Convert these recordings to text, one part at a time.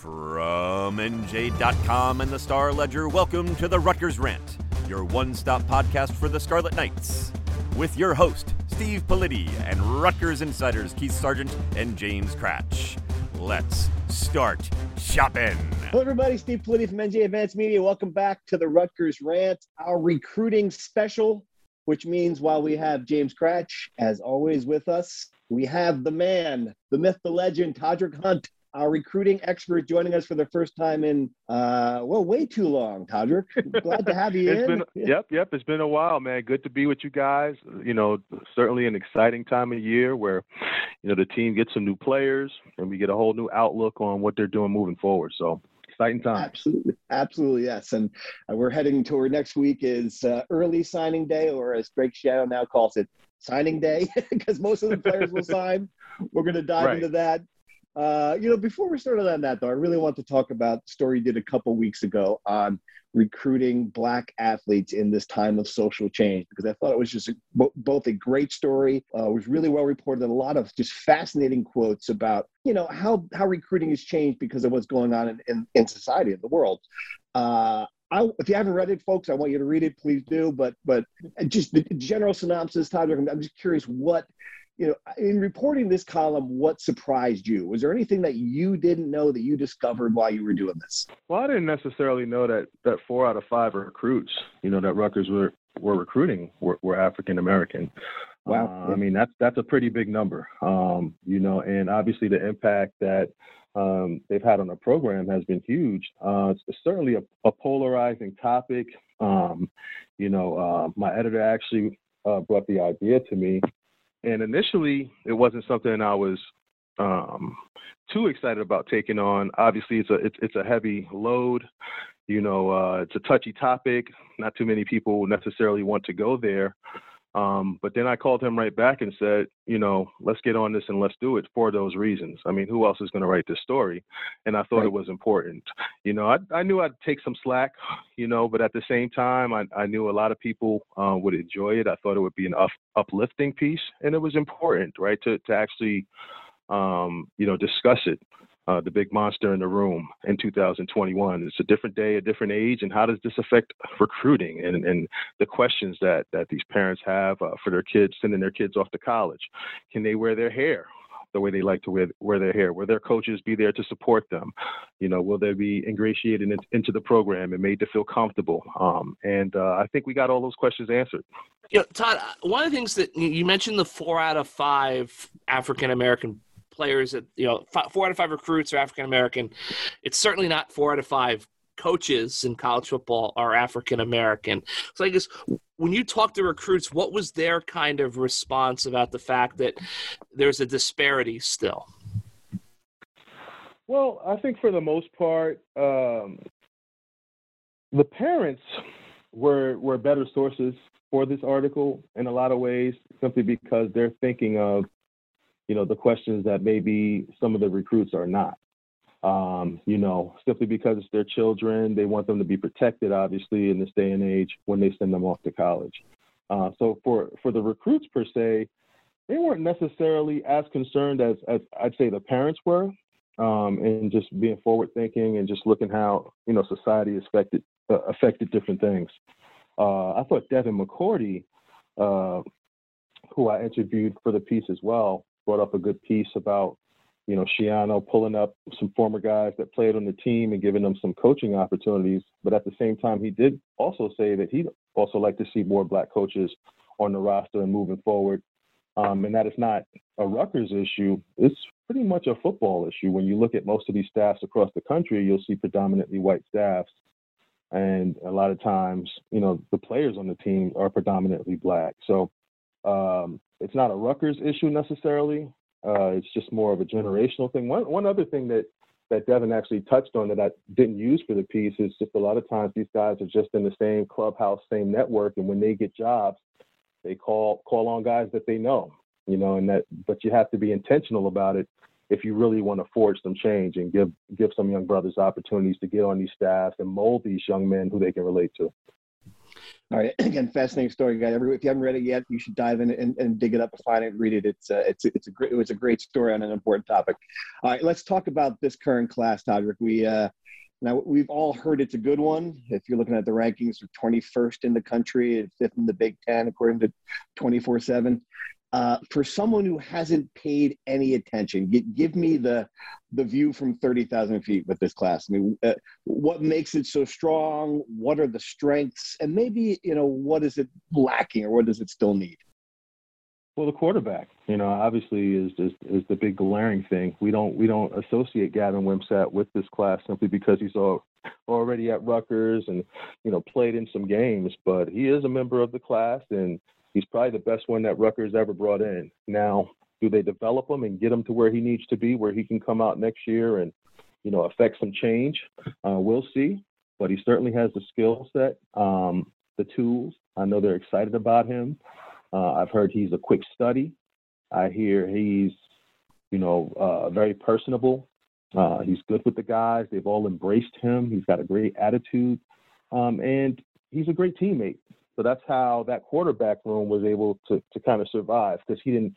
From NJ.com and the Star Ledger, welcome to the Rutgers Rant, your one stop podcast for the Scarlet Knights. With your host, Steve Politi, and Rutgers insiders Keith Sargeant and James Kratch. Let's start shopping. Hello, everybody. Steve Politi from NJ Advanced Media. Welcome back to the Rutgers Rant, our recruiting special, which means while we have James Kratch, as always, with us, we have the man, the myth, the legend, Todderick Hunt our recruiting expert joining us for the first time in uh well way too long todderick. Glad to have you it's in. been yep yep it's been a while man. Good to be with you guys. You know certainly an exciting time of year where you know the team gets some new players and we get a whole new outlook on what they're doing moving forward. So exciting time absolutely absolutely yes. And uh, we're heading toward next week is uh, early signing day or as Drake Schiano now calls it signing day because most of the players will sign. We're going to dive Right. into that uh, you know, before we started on that, though, I really want to talk about the story you did a couple weeks ago on recruiting Black athletes in this time of social change, because I thought it was just a, bo- both a great story, uh, was really well reported, a lot of just fascinating quotes about, you know, how, how recruiting has changed because of what's going on in, in, in society, in the world. Uh, I, if you haven't read it, folks, I want you to read it. Please do. But but just the general synopsis, Todd. I'm just curious what you know, in reporting this column, what surprised you? Was there anything that you didn't know that you discovered while you were doing this? well i didn't necessarily know that that four out of five recruits you know that Rutgers were were recruiting were, were african american Wow. Uh, I mean, that's that's a pretty big number, um, you know, and obviously the impact that um, they've had on the program has been huge. Uh, it's certainly a, a polarizing topic. Um, you know, uh, my editor actually uh, brought the idea to me, and initially it wasn't something I was um, too excited about taking on. Obviously, it's a it's, it's a heavy load. You know, uh, it's a touchy topic. Not too many people necessarily want to go there. Um, but then I called him right back and said, you know, let's get on this and let's do it for those reasons. I mean, who else is going to write this story? And I thought Right. it was important. You know, I, I knew I'd take some slack, you know, but at the same time, I, I knew a lot of people uh, would enjoy it. I thought it would be an up, uplifting piece, and it was important, right, to, to actually, um, you know, discuss it. Uh, the big monster in the room in 2021. It's a different day, a different age, and how does this affect recruiting and, and the questions that that these parents have uh, for their kids sending their kids off to college. Can they wear their hair the way they like to wear, wear their hair? Will their coaches be there to support them? You know, will they be ingratiated in, into the program and made to feel comfortable? Um, and uh, I think we got all those questions answered. You know, Todd, uh, one of the things that you- you mentioned the four out of five African American players that you know four out of five recruits are African American. It's certainly not four out of five coaches in college football are African American. So I guess when you talk to recruits, what was their kind of response about the fact that there's a disparity still? Well, I think for the most part, um, the parents were were better sources for this article in a lot of ways, simply because they're thinking of, you know, the questions that maybe some of the recruits are not. Um, you know, simply because it's their children, they want them to be protected, obviously, in this day and age when they send them off to college. Uh, so for for the recruits per se, they weren't necessarily as concerned as as I'd say the parents were um, and just being forward thinking and just looking how you know society affected uh, affected different things. Uh, I thought Devin McCourty, uh, who I interviewed for the piece as well, brought up a good piece about you know, Schiano pulling up some former guys that played on the team and giving them some coaching opportunities. But at the same time, he did also say that he'd also like to see more black coaches on the roster and moving forward. Um, and that is not a Rutgers issue. It's pretty much a football issue. When you look at most of these staffs across the country, you'll see predominantly white staffs. And a lot of times, you know, the players on the team are predominantly black. So um, it's not a Rutgers issue necessarily. Uh, it's just more of a generational thing. One one other thing that that Devin actually touched on that I didn't use for the piece is just a lot of times these guys are just in the same clubhouse, same network, and when they get jobs, they call call on guys that they know, you know, and that. But you have to be intentional about it if you really want to forge some change and give give some young brothers opportunities to get on these staffs and mold these young men who they can relate to. All right. Again, fascinating story, guys. If you haven't read it yet, you should dive in and, and dig it up find it, read it. It's uh, it's it's a great it was a great story on an important topic. All right, let's talk about this current class, Todderick. We uh, now we've all heard it's a good one. If you're looking at the rankings, we're 21st in the country, fifth in the Big Ten, according to 24/7 uh, for someone who hasn't paid any attention, give, give me the the view from thirty thousand feet with this class. I mean, uh, what makes it so strong? What are the strengths? And maybe you know what is it lacking, or what does it still need? Well, the quarterback, you know, obviously is, is is the big glaring thing. We don't we don't associate Gavin Wimsatt with this class simply because he's all, already at Rutgers and you know played in some games, but he is a member of the class and he's probably the best one that Rutgers ever brought in. Now, do they develop him and get him to where he needs to be, where he can come out next year and, you know, affect some change? Uh, we'll see. But he certainly has the skill set, um, the tools. I know they're excited about him. Uh, I've heard he's a quick study. I hear he's, you know, uh, very personable. Uh, he's good with the guys. They've all embraced him. He's got a great attitude, um, and he's a great teammate. So that's how that quarterback room was able to to kind of survive because he didn't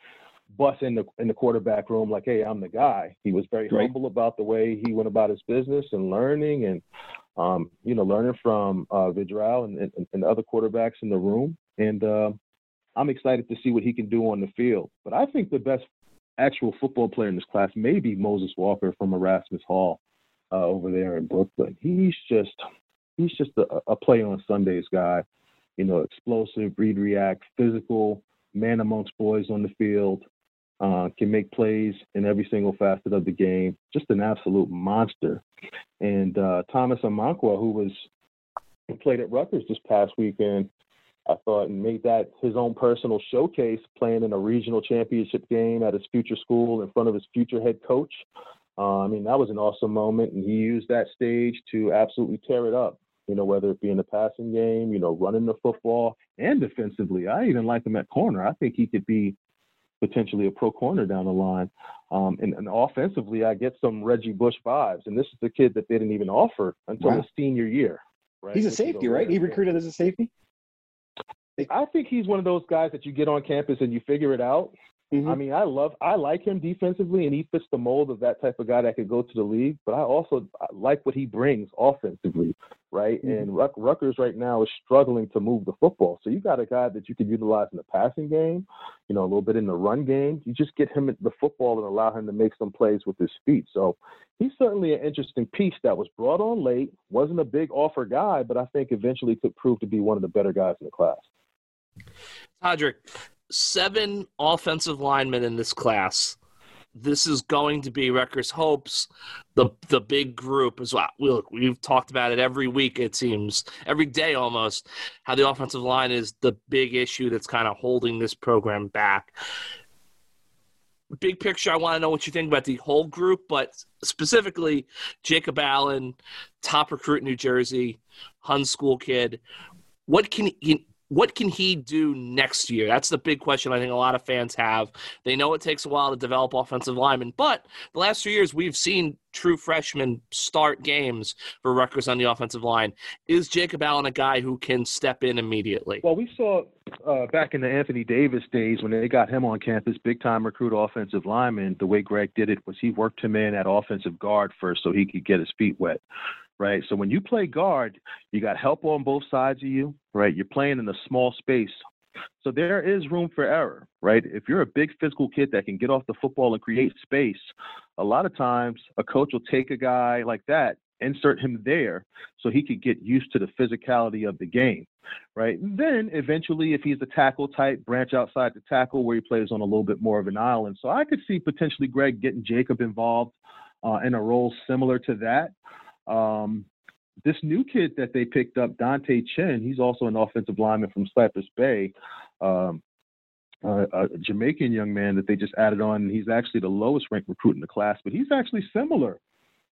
bust in the in the quarterback room like, hey, I'm the guy. He was very right. humble about the way he went about his business and learning and um, you know, learning from uh, Vedral and, and, and other quarterbacks in the room. And uh, I'm excited to see what he can do on the field. But I think the best actual football player in this class may be Moses Walker from Erasmus Hall uh, over there in Brooklyn. He's just he's just a, a play on Sundays guy you know, explosive, read, react, physical, man amongst boys on the field, uh, can make plays in every single facet of the game. Just an absolute monster. And uh, Thomas Amankwaa, who was played at Rutgers this past weekend, I thought and made that his own personal showcase, playing in a regional championship game at his future school in front of his future head coach. Uh, I mean, that was an awesome moment, and he used that stage to absolutely tear it up you know, whether it be in the passing game, you know, running the football and defensively. I even like him at corner. I think he could be potentially a pro corner down the line. Um, and, and, offensively, I get some Reggie Bush vibes. And this is the kid that they didn't even offer until wow. his senior year. Right? He's a safety, right? He recruited as a safety. I think he's one of those guys that you get on campus and you figure it out. Mm-hmm. I mean, I love, I like him defensively, and he fits the mold of that type of guy that could go to the league. But I also like what he brings offensively, right? Mm-hmm. And Ruck, Rutgers right now is struggling to move the football. So you got a guy that you could utilize in the passing game, you know, a little bit in the run game. You just get him the football and allow him to make some plays with his feet. So he's certainly an interesting piece that was brought on late. wasn't a big offer guy, but I think eventually could prove to be one of the better guys in the class. Todderick, seven offensive linemen in this class. This is going to be Rutgers hopes, the the big group as well. We, we've talked about it every week, it seems, every day almost, how the offensive line is the big issue that's kind of holding this program back. Big picture, I want to know what you think about the whole group, but specifically Jacob Allen, top recruit in New Jersey, Hun School kid. What can he, what can he do next year? That's the big question I think a lot of fans have. They know it takes a while to develop offensive linemen, but the last two years we've seen true freshmen start games for Rutgers on the offensive line. Is Jacob Allen a guy who can step in immediately? Well, we saw uh, back in the Anthony Davis days when they got him on campus, big time recruit offensive lineman. The way Greg did it was he worked him in at offensive guard first so he could get his feet wet right? So when you play guard, you got help on both sides of you, right? You're playing in a small space So there is room for error, right? If you're a big physical kid that can get off the football and create space, a lot of times a coach will take a guy like that, insert him there so he could get used to the physicality of the game, right? And then eventually, if he's a tackle type, branch outside the tackle where he plays on a little bit more of an island. So I could see potentially Greg getting Jacob involved uh, in a role similar to that. Um, this new kid that they picked up, Dante Chin, he's also an offensive lineman from Cypress Bay. Um, uh, a Jamaican young man that they just added on. He's actually the lowest ranked recruit in the class, but he's actually similar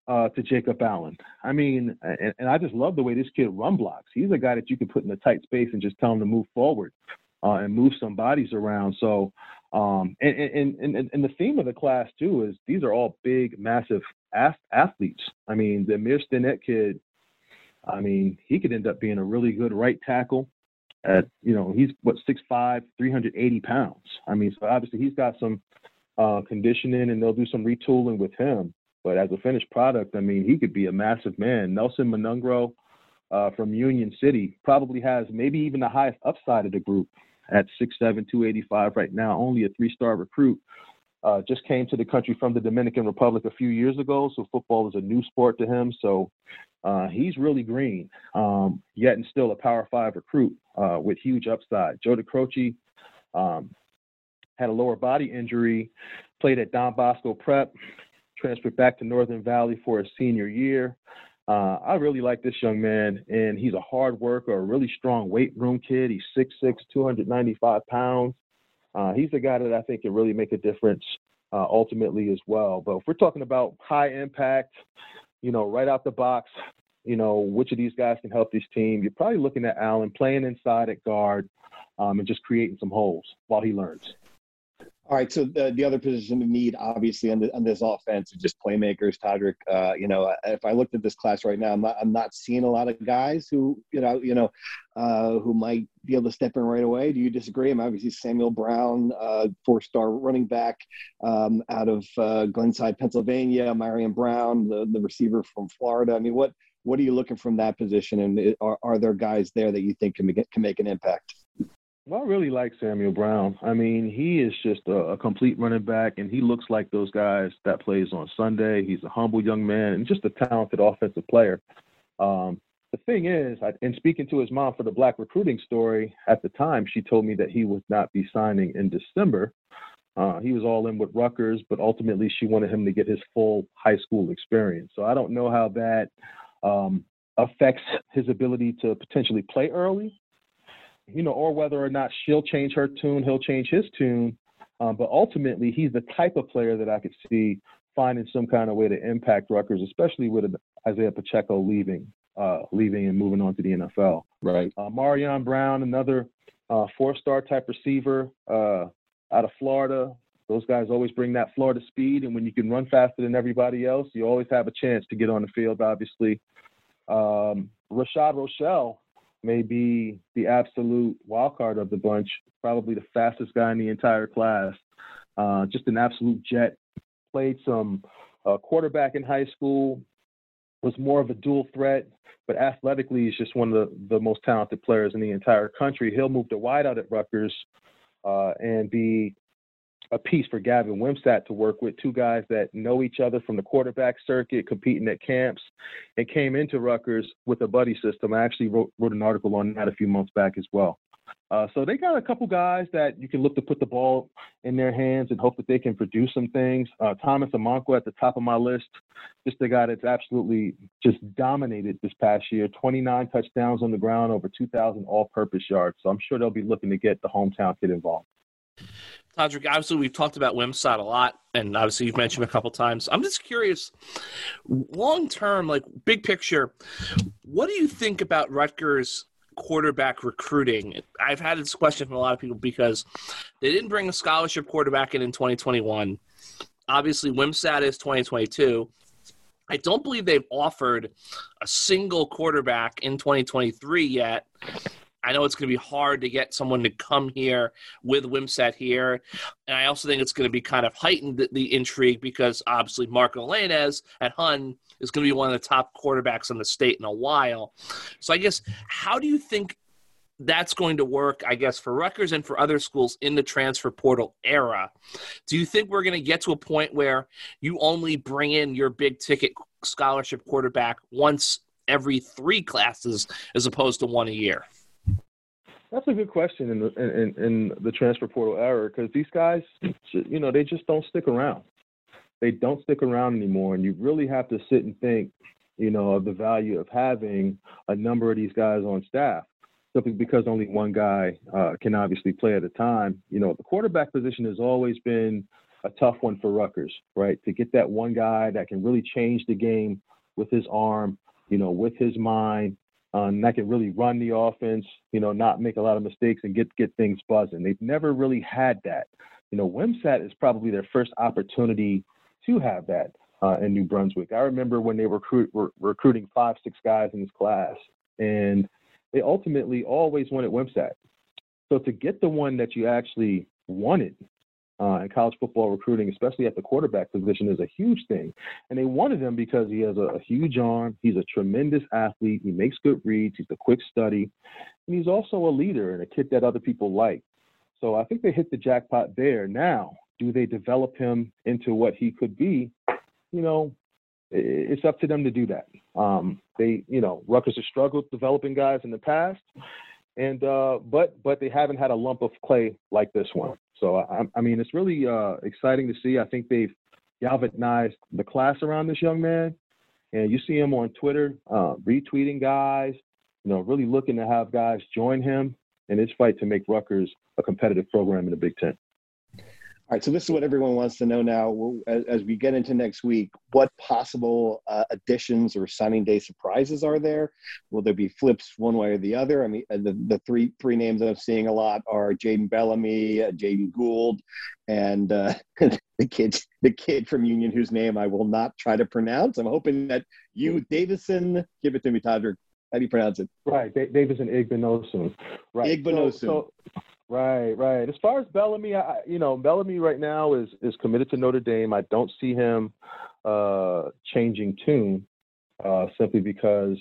uh, to Jacob Allen. I mean, and, and, I just love the way this kid run blocks. He's a guy that you can put in a tight space and just tell him to move forward uh, and move some bodies around. So, um, and, and, and, and the theme of the class too is these are all big, massive athletes. I mean, the Amir Stinnett kid I mean, he could end up being a really good right tackle. At you know, he's what 6'5", 380 pounds. I mean, so obviously he's got some uh, conditioning, and they'll do some retooling with him. But as a finished product, I mean, he could be a massive man. Nelson Monungro uh, from Union City probably has maybe even the highest upside of the group at 6'7", 285 right now. Only a three-star recruit. Uh, just came to the country from the Dominican Republic a few years ago, so football is a new sport to him. So uh, he's really green, um, yet and still a Power Five recruit uh, with huge upside. Joe DeCroce um, had a lower body injury, played at Don Bosco Prep, transferred back to Northern Valley for his senior year. Uh, I really like this young man, and he's a hard worker, a really strong weight room kid. He's 6'6, 295 pounds. Uh, he's the guy that I think can really make a difference uh, ultimately as well. But if we're talking about high impact, you know, right out the box, you know, which of these guys can help this team, you're probably looking at Allen playing inside at guard um, and just creating some holes while he learns. All right, so the, the other position of need, obviously, on, the, on this offense is just playmakers. Todderick, uh, you know, if I looked at this class right now, I'm not, I'm not seeing a lot of guys who, you know, you know, uh, who might be able to step in right away. Do you disagree? I'm obviously Samuel Brown, uh, four-star running back um, out of uh, Glenside, Pennsylvania. Marion Brown, the, the receiver from Florida. I mean, what what are you looking from that position, and are, are there guys there that you think can make, can make an impact? Well, I really like Samuel Brown. I mean, he is just a, a, complete running back, and he looks like those guys that plays on Sunday. He's a humble young man and just a talented offensive player. Um, the thing is, I, in speaking to his mom for the Black recruiting story at the time, she told me that he would not be signing in December. Uh, he was all in with Rutgers, but ultimately she wanted him to get his full high school experience. So I don't know how that um, affects his ability to potentially play early you know, or whether or not she'll change her tune, he'll change his tune. Um, but ultimately, he's the type of player that I could see finding some kind of way to impact Rutgers, especially with Isaiah Pacheco leaving, uh, leaving and moving on to the NFL. Right. Uh, Marion Brown, another uh, four-star type receiver uh, out of Florida. Those guys always bring that Florida speed, and when you can run faster than everybody else, you always have a chance to get on the field. Obviously, um, Rashad Rochelle may be the absolute wild card of the bunch, probably the fastest guy in the entire class. Uh, just an absolute jet. Played some uh, quarterback in high school, was more of a dual threat, but athletically he's just one of the, the most talented players in the entire country. He'll move to wideout at Rutgers uh, and be a piece for Gavin Wimsatt to work with. Two guys that know each other from the quarterback circuit, competing at camps, and came into Rutgers with a buddy system. I actually wrote, wrote an article on that a few months back as well. Uh, so they got a couple guys that you can look to put the ball in their hands and hope that they can produce some things. Uh, Thomas Amankwaa at the top of my list, just a guy that's absolutely just dominated this past year. 29 touchdowns on the ground, over 2,000 all-purpose yards. So I'm sure they'll be looking to get the hometown kid involved. Todderick, obviously we've talked about Wimsatt a lot, and obviously you've mentioned a couple times. I'm just curious, long term, like big picture, what do you think about Rutgers quarterback recruiting? I've had this question from a lot of people because they didn't bring a scholarship quarterback in in 2021. Obviously, Wimsatt is 2022. I don't believe they've offered a single quarterback in 2023 yet. I know it's going to be hard to get someone to come here with Wimsatt here. And I also think it's going to be kind of heightened the, the intrigue because obviously Marco Lainez at Hun is going to be one of the top quarterbacks in the state in a while. So I guess, how do you think that's going to work, I guess, for Rutgers and for other schools in the transfer portal era. Do you think we're going to get to a point where you only bring in your big ticket scholarship quarterback once every three classes as opposed to one a year? That's a good question in the in, in the transfer portal era because these guys, you know, they just don't stick around. They don't stick around anymore, and you really have to sit and think, you know, of the value of having a number of these guys on staff. Simply because only one guy uh, can obviously play at a time. You know, the quarterback position has always been a tough one for Rutgers, right? To get that one guy that can really change the game with his arm, you know, with his mind, um, that can really run the offense, you know, not make a lot of mistakes and get get things buzzing. They've never really had that. You know, Wimsatt is probably their first opportunity to have that uh, in New Brunswick. I remember when they recruit, were recruiting five, six guys in his class, and they ultimately always wanted Wimsatt. So to get the one that you actually wanted uh, in college football recruiting, especially at the quarterback position, is a huge thing. And they wanted him because he has a, a, huge arm. He's a tremendous athlete. He makes good reads. He's a quick study. And he's also a leader and a kid that other people like. So I think they hit the jackpot there. Now, do they develop him into what he could be? You know, it's up to them to do that. Um, they, you know, Rutgers has struggled developing guys in the past, and uh, but but they haven't had a lump of clay like this one. So I, I mean, it's really uh, exciting to see. I think they've galvanized the class around this young man, and you see him on Twitter uh, retweeting guys. You know, really looking to have guys join him in his fight to make Rutgers a competitive program in the Big Ten. All right, so this is what everyone wants to know now. As, as we get into next week, what possible uh, additions or signing day surprises are there? Will there be flips one way or the other? I mean, the, the three three names I'm seeing a lot are Jaden Bellamy, uh, Jaden Gould, and uh, the kid the kid from Union whose name I will not try to pronounce. I'm hoping that you, Davison, give it to me, Todderick. How do you pronounce it? Right, Davison Igbinosun. Right. Igbinosun. So, so, Right, right. As far as Bellamy, I, you know, Bellamy right now is is committed to Notre Dame. I don't see him uh, changing tune uh, simply because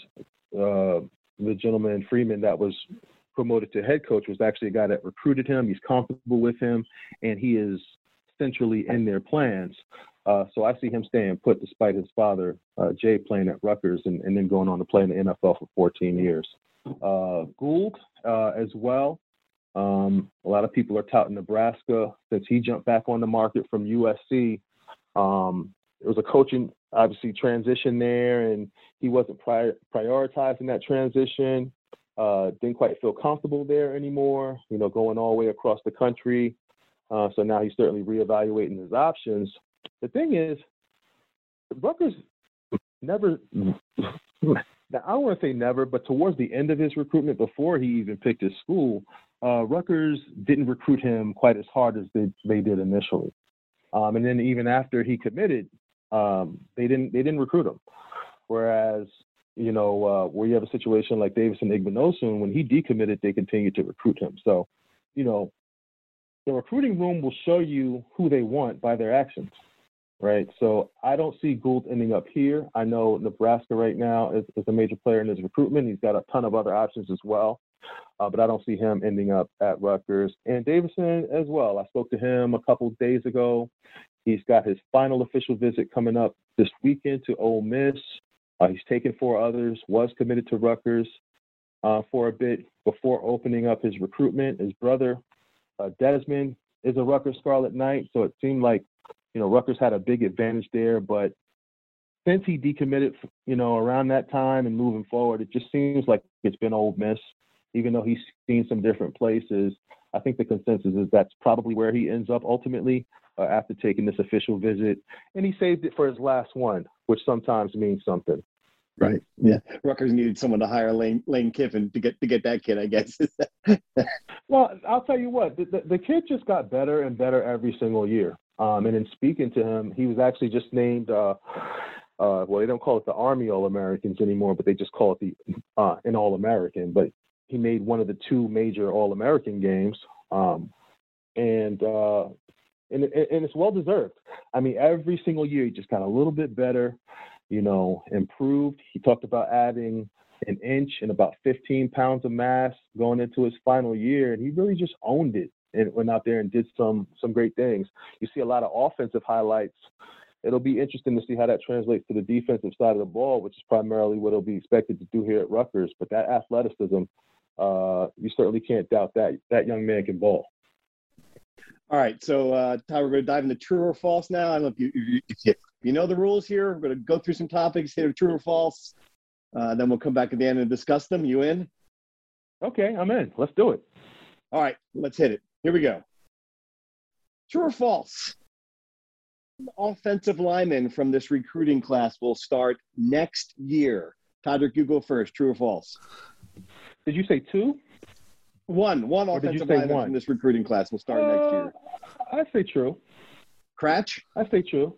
uh, the gentleman Freeman that was promoted to head coach was actually a guy that recruited him. He's comfortable with him, and he is centrally in their plans. Uh, so I see him staying put despite his father, uh, Jay, playing at Rutgers and, and, then going on to play in the NFL for 14 years. Uh, Gould uh, as well. Um, a lot of people are touting Nebraska since he jumped back on the market from USC. Um, it was a coaching, obviously, transition there, and he wasn't prior, prioritizing that transition. Uh, didn't quite feel comfortable there anymore, you know, going all the way across the country. Uh, so now he's certainly reevaluating his options. The thing is, Rutgers never, now I don't want to say never, but towards the end of his recruitment, before he even picked his school, uh, Rutgers didn't recruit him quite as hard as they, they did initially. Um, and then even after he committed, um, they didn't they didn't recruit him. Whereas you know uh, where you have a situation like Davison Igbinosun, when he decommitted, they continued to recruit him. So you know the recruiting room will show you who they want by their actions, right? So I don't see Gould ending up here. I know Nebraska right now is, is a major player in his recruitment. He's got a ton of other options as well uh, but I don't see him ending up at Rutgers. And Davison as well. I spoke to him a couple days ago. He's got his final official visit coming up this weekend to Ole Miss. Uh, he's taken four others, was committed to Rutgers uh, for a bit before opening up his recruitment. His brother, uh, Desmond, is a Rutgers Scarlet Knight, so it seemed like you know Rutgers had a big advantage there. But since he decommitted, you know, around that time and moving forward, it just seems like it's been Ole Miss even though he's seen some different places. I think the consensus is that's probably where he ends up ultimately uh, after taking this official visit. And he saved it for his last one, which sometimes means something. Right. Yeah. Rutgers needed someone to hire Lane Lane Kiffin to get to get that kid, I guess. well, I'll tell you what, the, the, the, kid just got better and better every single year. Um, and in speaking to him, he was actually just named. Uh, uh, well, they don't call it the Army All Americans anymore, but they just call it the uh, an All American. But he made one of the two major All American games, um, and uh, and and it's well deserved. I mean, every single year he just got a little bit better, you know, improved. He talked about adding an inch and about 15 pounds of mass going into his final year, and he really just owned it and went out there and did some some great things. You see a lot of offensive highlights. It'll be interesting to see how that translates to the defensive side of the ball, which is primarily what he'll be expected to do here at Rutgers. But that athleticism, uh, you certainly can't doubt that that young man can ball. All right, so uh, Ty, we're going to dive into true or false now. I don't know if you, if you, if you know the rules here. We're going to go through some topics here, true or false. Uh, then we'll come back at the end and discuss them. You in? Okay, I'm in. Let's do it. All right, let's hit it. Here we go. True or false? Offensive linemen from this recruiting class will start next year. Todderick, you go first. True or false? Did you say two? One. One Or did you offensive say lineman one? from this recruiting class will start next year. Uh, I say true. Kratch? I say true.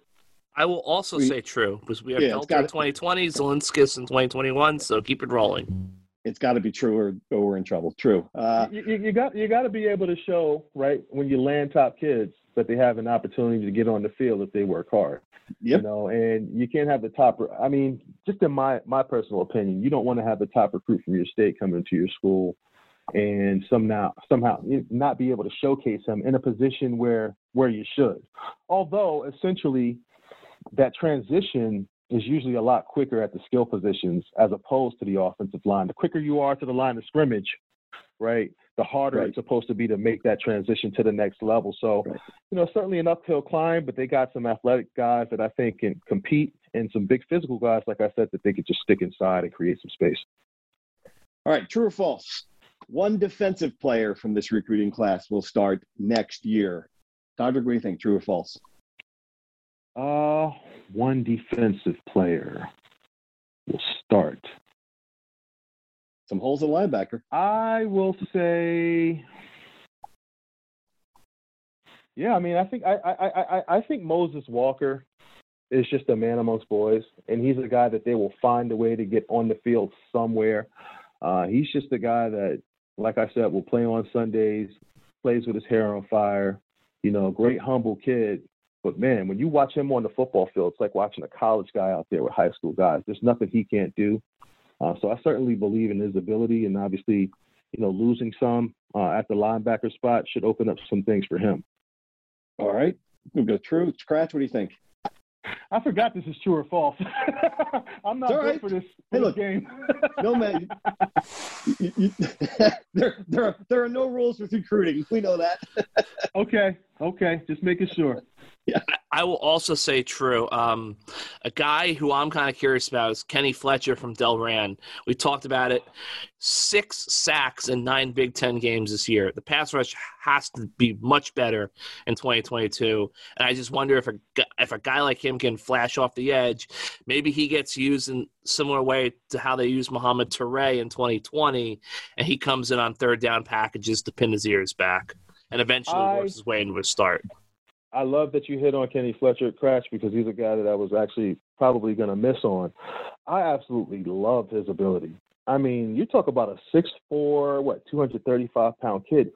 I will also We- say true because we have Yeah, it's in 2020, Zelinskis in 2021, so keep it rolling. It's got to be true or, or we're in trouble. True. Uh, you, you- you got you got to be able to show right when you land top kids that they have an opportunity to get on the field if they work hard. Yep. You know, and you can't have the top. I mean, just in my my personal opinion, you don't want to have the top recruit from your state coming to your school and somehow somehow not be able to showcase him in a position where where you should. Although essentially that transition is usually a lot quicker at the skill positions as opposed to the offensive line. The quicker you are to the line of scrimmage, right, the harder Right. it's supposed to be to make that transition to the next level. So, Right. you know, certainly an uphill climb, but they got some athletic guys that I think can compete and some big physical guys, like I said, that they could just stick inside and create some space. all right. True or false? One defensive player from this recruiting class will start next year. Todderick, what do you think? True or false? Uh, one defensive player will start. Some holes in linebacker. I will say, yeah. I mean, I think I I I, I- think Moses Walker is just a man amongst boys, and he's a guy that they will find a way to get on the field somewhere. Uh, he's just a guy that, like I said, will play on Sundays, plays with his hair on fire. You know, great humble kid. But man, when you watch him on the football field, it's like watching a college guy out there with high school guys. There's nothing he can't do. Uh, so I certainly believe in his ability, and obviously, you know, losing some uh, at the linebacker spot should open up some things for him. All right. We'll go true. Kratch, what do you think? I forgot this is true or false. I'm not It's all good right. for this, Hey, for this look. game. No, man. You- you- there, there, are, there are no rules with recruiting. We know that. okay, okay, just making sure. I will also say true. Um, a guy who I'm kind of curious about is Kenny Fletcher from Del Delran. We talked about it. Six sacks in nine Big Ten games this year. The pass rush has to be much better in 2022. And I just wonder if a if a guy like him can flash off the edge, maybe he gets used in similar way to how they used Mohamed Toure in 2020, and he comes in on third down packages to pin his ears back, and eventually I- works his way into a start. I love that you hit on Kenny Fletcher at Crash because he's a guy that I was actually probably going to miss on. I absolutely love his ability. I mean, you talk about a 6'4", what, 235 pound kid.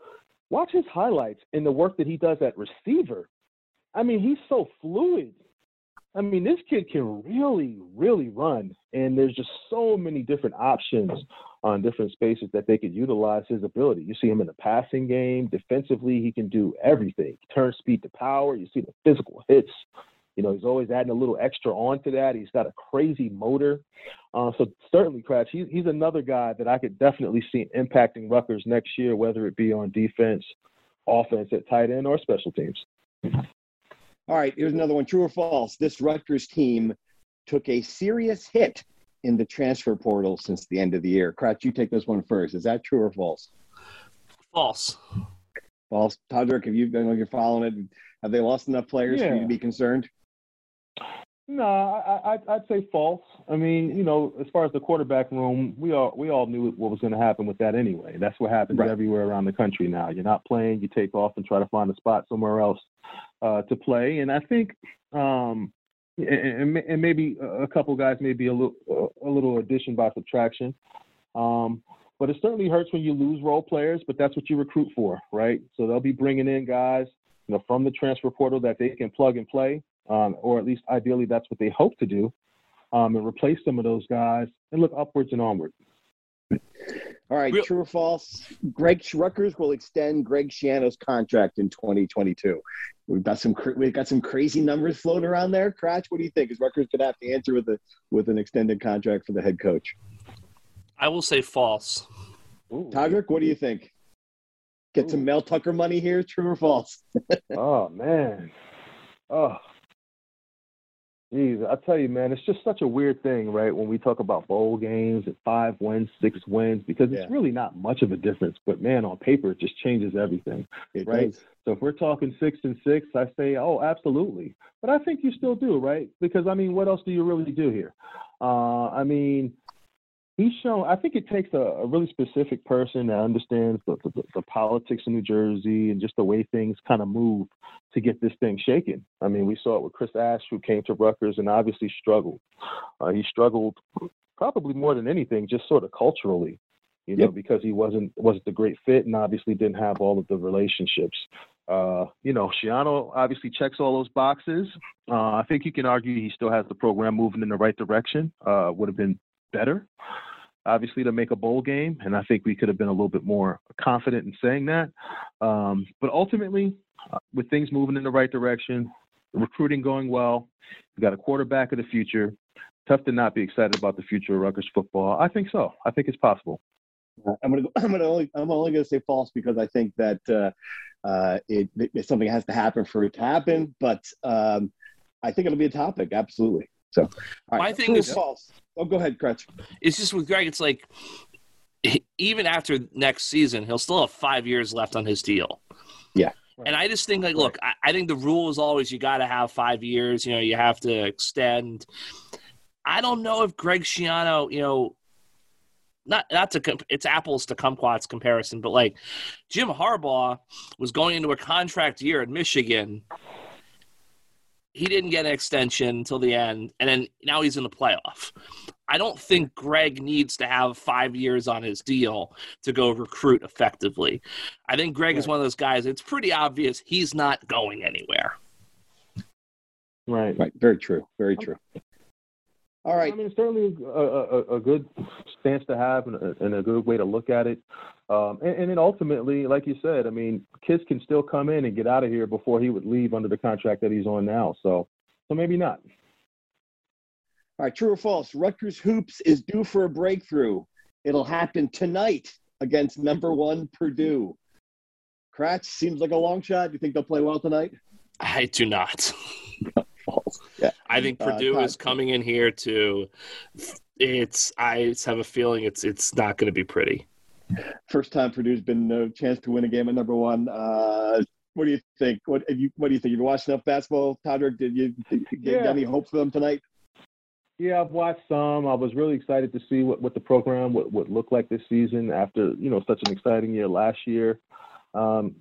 Watch his highlights in the work that he does at receiver. I mean, he's so fluid. I mean, this kid can really, really run, and there's just so many different options on different spaces that they could utilize his ability. You see him in the passing game, defensively, he can do everything. Turn speed to power. You see the physical hits. You know, he's always adding a little extra onto that. He's got a crazy motor. Uh, so certainly, Kratch, he's, he's another guy that I could definitely see impacting Rutgers next year, whether it be on defense, offense at tight end, or special teams. All right, here's another one. True or false? This Rutgers team took a serious hit in the transfer portal since the end of the year. Kratch, you take this one first. Is that true or false? False. False. Todderick, have you been you're following it? Have they lost enough players for you to be concerned? No, I, I, I'd say false. I mean, you know, as far as the quarterback room, we all we all knew what was going to happen with that anyway. That's what happens Right. everywhere around the country now. You're not playing, you take off and try to find a spot somewhere else uh, to play. And I think, um, and, and, maybe a couple guys may be a little a little addition by subtraction. Um, but it certainly hurts when you lose role players. But that's what you recruit for, right? So they'll be bringing in guys, you know, from the transfer portal that they can plug and play um, or at least ideally that's what they hope to do, um, and replace some of those guys and look upwards and onward. All right, Real- true or false? Greg Rutgers will extend Greg Schiano's contract in 2022. We've got some we've got some crazy numbers floating around there. Kratch, what do you think? Is Rutgers going to have to answer with a with an extended contract for the head coach? I will say false. Ooh. Todderick, what do you think? Get some Mel Tucker money here, true or false? Oh man. Oh. Jeez, I tell you, man, it's just such a weird thing, right? When we talk about bowl games and five wins, six wins, because it's really not much of a difference. But man, on paper, it just changes everything. It Right. does. So if we're talking six and six, I say, oh, absolutely. But I think you still do, right? Because I mean, what else do you really do here? Uh, I mean, he's shown. I think it takes a, a really specific person that understands the, the, the politics in New Jersey and just the way things kind of move to get this thing shaken. I mean, we saw it with Chris Ash, who came to Rutgers and obviously struggled. Uh, he struggled probably more than anything, just sort of culturally. You know, Yep. because he wasn't wasn't the great fit, and obviously didn't have all of the relationships. Uh, you know, Schiano obviously checks all those boxes. Uh, I think you can argue he still has the program moving in the right direction. Uh, would have been better, obviously, to make a bowl game, and I think we could have been a little bit more confident in saying that. Um, but ultimately, uh, with things moving in the right direction, recruiting going well, you got a quarterback of the future. Tough to not be excited about the future of Rutgers football. I think so. I think it's possible. I'm gonna go, I'm gonna only I'm only gonna say false because I think that uh, uh, it, it something has to happen for it to happen. But um, I think it'll be a topic, absolutely. So, right, My thing true is- false. Oh, go ahead, Kratch. It's just with Greg, it's like even after next season, he'll still have five years left on his deal. Yeah. And I just think, like, look, I, I think the rule is always you got to have five years. You know, you have to extend. I don't know if Greg Schiano, you know, not not to comp- it's apples to kumquats comparison, but like Jim Harbaugh was going into a contract year at Michigan. He didn't get an extension until the end, and then now he's in the playoff. I don't think Greg needs to have five years on his deal to go recruit effectively. I think Greg is one of those guys. It's pretty obvious he's not going anywhere. Right. Right, very true, very true. All right, I mean, it's certainly a, a, a good stance to have and a, and a good way to look at it. Um, and, and then ultimately, like you said, I mean, kids can still come in and get out of here before he would leave under the contract that he's on now. So, so maybe not. all right, true or false? Rutgers hoops is due for a breakthrough. It'll happen tonight against number one Purdue. Kratch seems like a long shot. Do you think they'll play well tonight? I do not. False. Yeah. I think Uh, Purdue Todd. is coming in here to. It's. I have a feeling it's. It's not going to be pretty. First time Purdue's been a chance to win a game at number one. Uh, what do you think? What have you? What do you think? You've watched enough basketball, Todderick? Did you, did you get Yeah. any hope for them tonight? Yeah, I've watched some. I was really excited to see what, what the program would, would look like this season after, you know, such an exciting year last year. Um,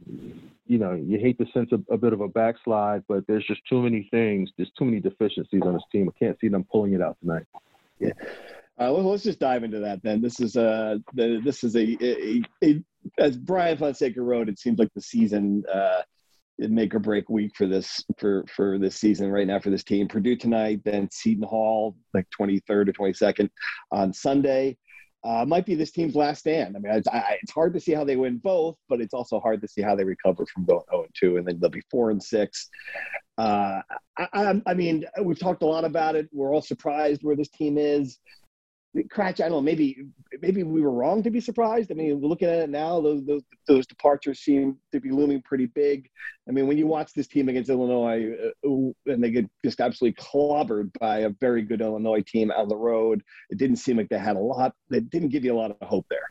you know, you hate to sense a, a bit of a backslide, but there's just too many things. There's too many deficiencies on this team. I can't see them pulling it out tonight. Uh, let's just dive into that then. This is uh, the, this is a, a, a as Brian Fonseca wrote. It seems like the season uh, make or break week for this for for this season right now for this team. Purdue tonight, then Seton Hall like 23rd or 22nd on Sunday. Uh, might be this team's last stand. I mean, it's, I, it's hard to see how they win both, but it's also hard to see how they recover from going 0 and 2, and then they'll be 4 and 6. Uh, I, I mean, we've talked a lot about it. We're all surprised where this team is. Kratch, I don't know. Maybe maybe we were wrong to be surprised. I mean, looking at it now, those those those departures seem to be looming pretty big. I mean, when you watch this team against Illinois, uh, and they get just absolutely clobbered by a very good Illinois team on the road, it didn't seem like they had a lot. They didn't give you a lot of hope there.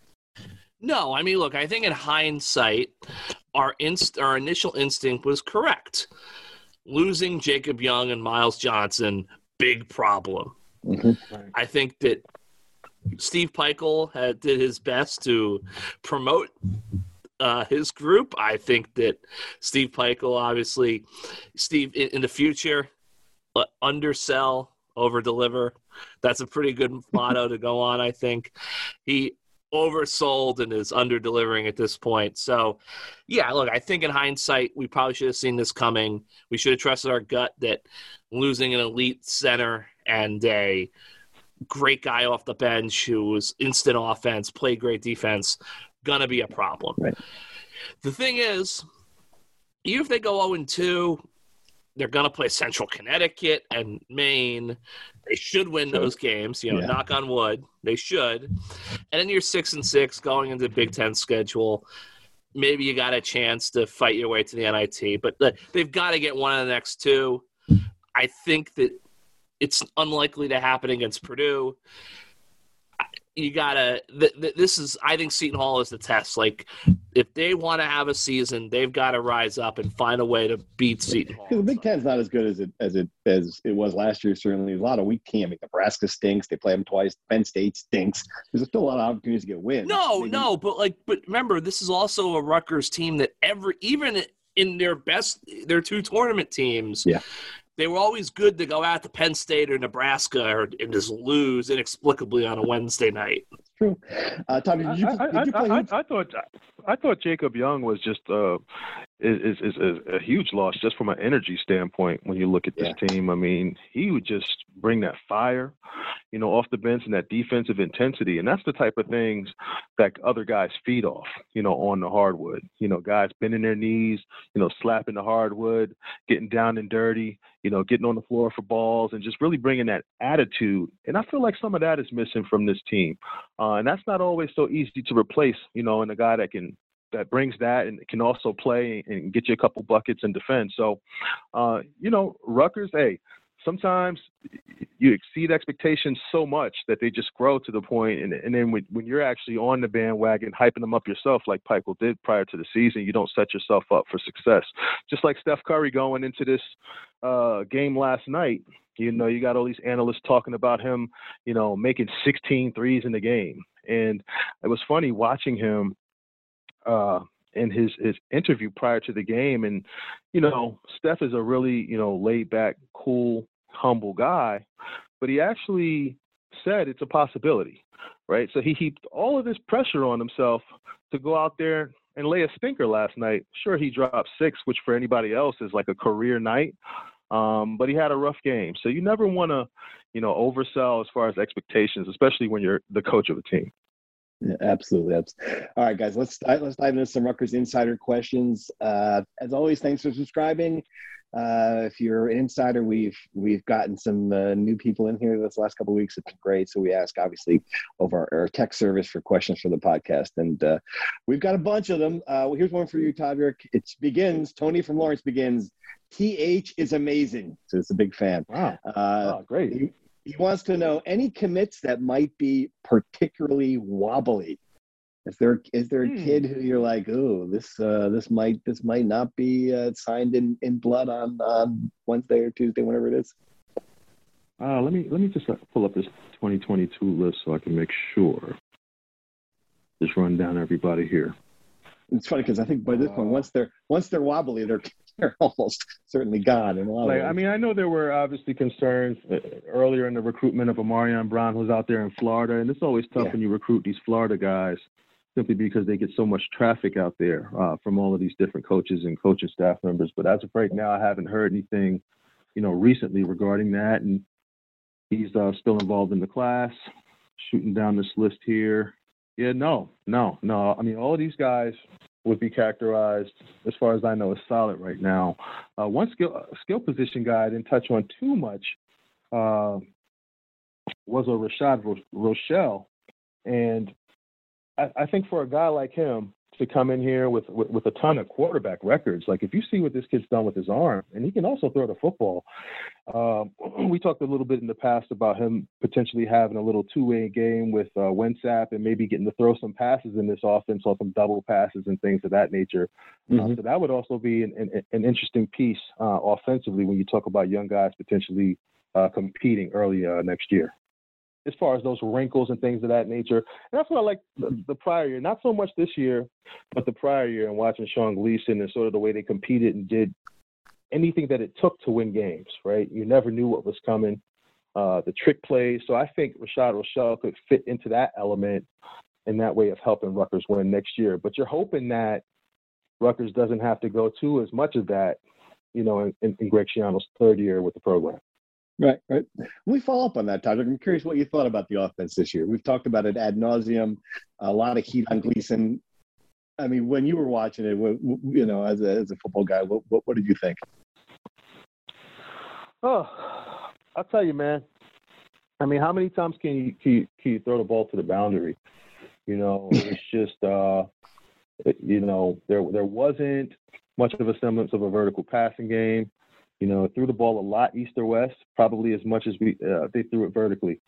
No, I mean, look, I think in hindsight, our inst- our initial instinct was correct. Losing Jacob Young and Myles Johnson, big problem. I think that Steve Pikiell had, did his best to promote uh, his group. I think that Steve Pikiell, obviously, Steve in, in the future, uh, undersell, over deliver. That's a pretty good motto to go on. I think he oversold and is under delivering at this point. So, yeah, look, I think in hindsight, we probably should have seen this coming. We should have trusted our gut that losing an elite center and a great guy off the bench who was instant offense, played great defense, gonna be a problem. Right. The thing is, even if they go 0 2, they're to play Central Connecticut and Maine. They should win those games, you know, Yeah. knock on wood. They should. And then you're 6 and 6 going into the Big 10 schedule. Maybe you got a chance to fight your way to the NIT, but they've got to get one of the next two. I think that it's unlikely to happen against Purdue. You gotta. Th- th- this is. I think Seton Hall is the test. Like, if they want to have a season, they've got to rise up and find a way to beat Seton Hall. The Big Ten's not as good as it as it as it was last year. Certainly, a lot of weak team. I mean, Nebraska stinks. They play them twice. Penn State stinks. There's still a lot of opportunities to get wins. No, Maybe- no, but like, but remember, this is also a Rutgers team that every even in their best, their two tournament teams, Yeah. They were always good to go out to Penn State or Nebraska or and just lose inexplicably on a Wednesday night. True. Uh, Tommy, did you, I, did you play? I, hoops? I, I thought I thought Jacob Young was just uh, is, is is a huge loss just from an energy standpoint. When you look at this team, I mean, he would just bring that fire, you know, off the bench and that defensive intensity, and that's the type of things that other guys feed off, you know, on the hardwood. You know, guys bending their knees, you know, slapping the hardwood, getting down and dirty, you know, getting on the floor for balls, and just really bringing that attitude. And I feel like some of that is missing from this team. Uh, and that's not always so easy to replace, you know, in a guy that can that brings that and can also play and get you a couple buckets in defense. So, uh, you know, Rutgers, hey, sometimes you exceed expectations so much that they just grow to the point, and, and then when, when you're actually on the bandwagon, hyping them up yourself, like Pikiell did prior to the season, you don't set yourself up for success. Just like Steph Curry going into this uh, game last night, you know, you got all these analysts talking about him, you know, making 16 threes in the game. And it was funny watching him uh, in his, his interview prior to the game. And, you know, Steph is a really, you know, laid back, cool, humble guy, but he actually said it's a possibility, right? So he heaped all of this pressure on himself to go out there and lay a stinker last night. Sure, he dropped six, which for anybody else is like a career night. Um, but he had a rough game. So you never want to, you know, oversell as far as expectations, especially when you're the coach of a team. Yeah, absolutely. Abs- All right, guys, let's let's dive into some Rutgers insider questions. Uh, as always, thanks for subscribing. Uh, if you're an insider, we've we've gotten some uh, new people in here this last couple of weeks. It's been great. So we ask obviously over our, our tech service for questions for the podcast, and uh, we've got a bunch of them. Uh, well, here's one for you, Tavir. It begins. Tony from Lawrence begins. Th is amazing. So it's a big fan. Wow. Uh, oh, great. he, he wants to know any commits that might be particularly wobbly. Is there is there a Hmm. kid who you're like, oh, this uh, this might this might not be uh, signed in, in blood on on Wednesday or Tuesday, whenever it is. Uh, let me let me just uh, pull up this 2022 list so I can make sure. Just run down everybody here. It's funny because I think by this point, once they're once they're wobbly, they're they're almost certainly gone in a lot Like, of ways. I mean, I know there were obviously concerns uh, earlier in the recruitment of Amarion Brown, who's out there in Florida, and it's always tough Yeah. when you recruit these Florida guys, simply because they get so much traffic out there uh, from all of these different coaches and coaching staff members. But as of right now, I haven't heard anything, you know, recently regarding that, and he's uh, still involved in the class. Shooting down this list here. Yeah, no, no, no. I mean, all these guys would be characterized, as far as I know, as solid right now. Uh, one skill skill position guy I didn't touch on too much uh, was a Rashad Ro- Rochelle, and I, I think for a guy like him to come in here with, with with a ton of quarterback records, like if you see what this kid's done with his arm, and he can also throw the football. Um, we talked a little bit in the past about him potentially having a little two-way game with uh, Wimsatt and maybe getting to throw some passes in this offense, or some double passes and things of that nature. Uh, Mhm. so that would also be an, an, an interesting piece uh, offensively when you talk about young guys potentially uh, competing early uh, next year. As far as those wrinkles and things of that nature, and that's what I like the, the prior year, not so much this year, but the prior year, and watching Sean Gleeson and sort of the way they competed and did anything that it took to win games. Right, you never knew what was coming. Uh, the trick plays. So I think Rashad Rochelle could fit into that element in that way of helping Rutgers win next year. But you're hoping that Rutgers doesn't have to go to as much of that, you know, in, in, Greg Schiano's third year with the program. Right, right. Let me follow up on that, Todd. I'm curious what you thought about the offense this year. We've talked about it ad nauseum. A lot of heat on Gleeson. I mean, when you were watching it, you know, as a as a football guy, what what, what did you think? Oh, I'll tell you, man. I mean, how many times can you can you, can you throw the ball to the boundary? You know, it's just uh, it, you know, there there wasn't much of a semblance of a vertical passing game. You know, threw the ball a lot east or west, probably as much as we uh, they threw it vertically.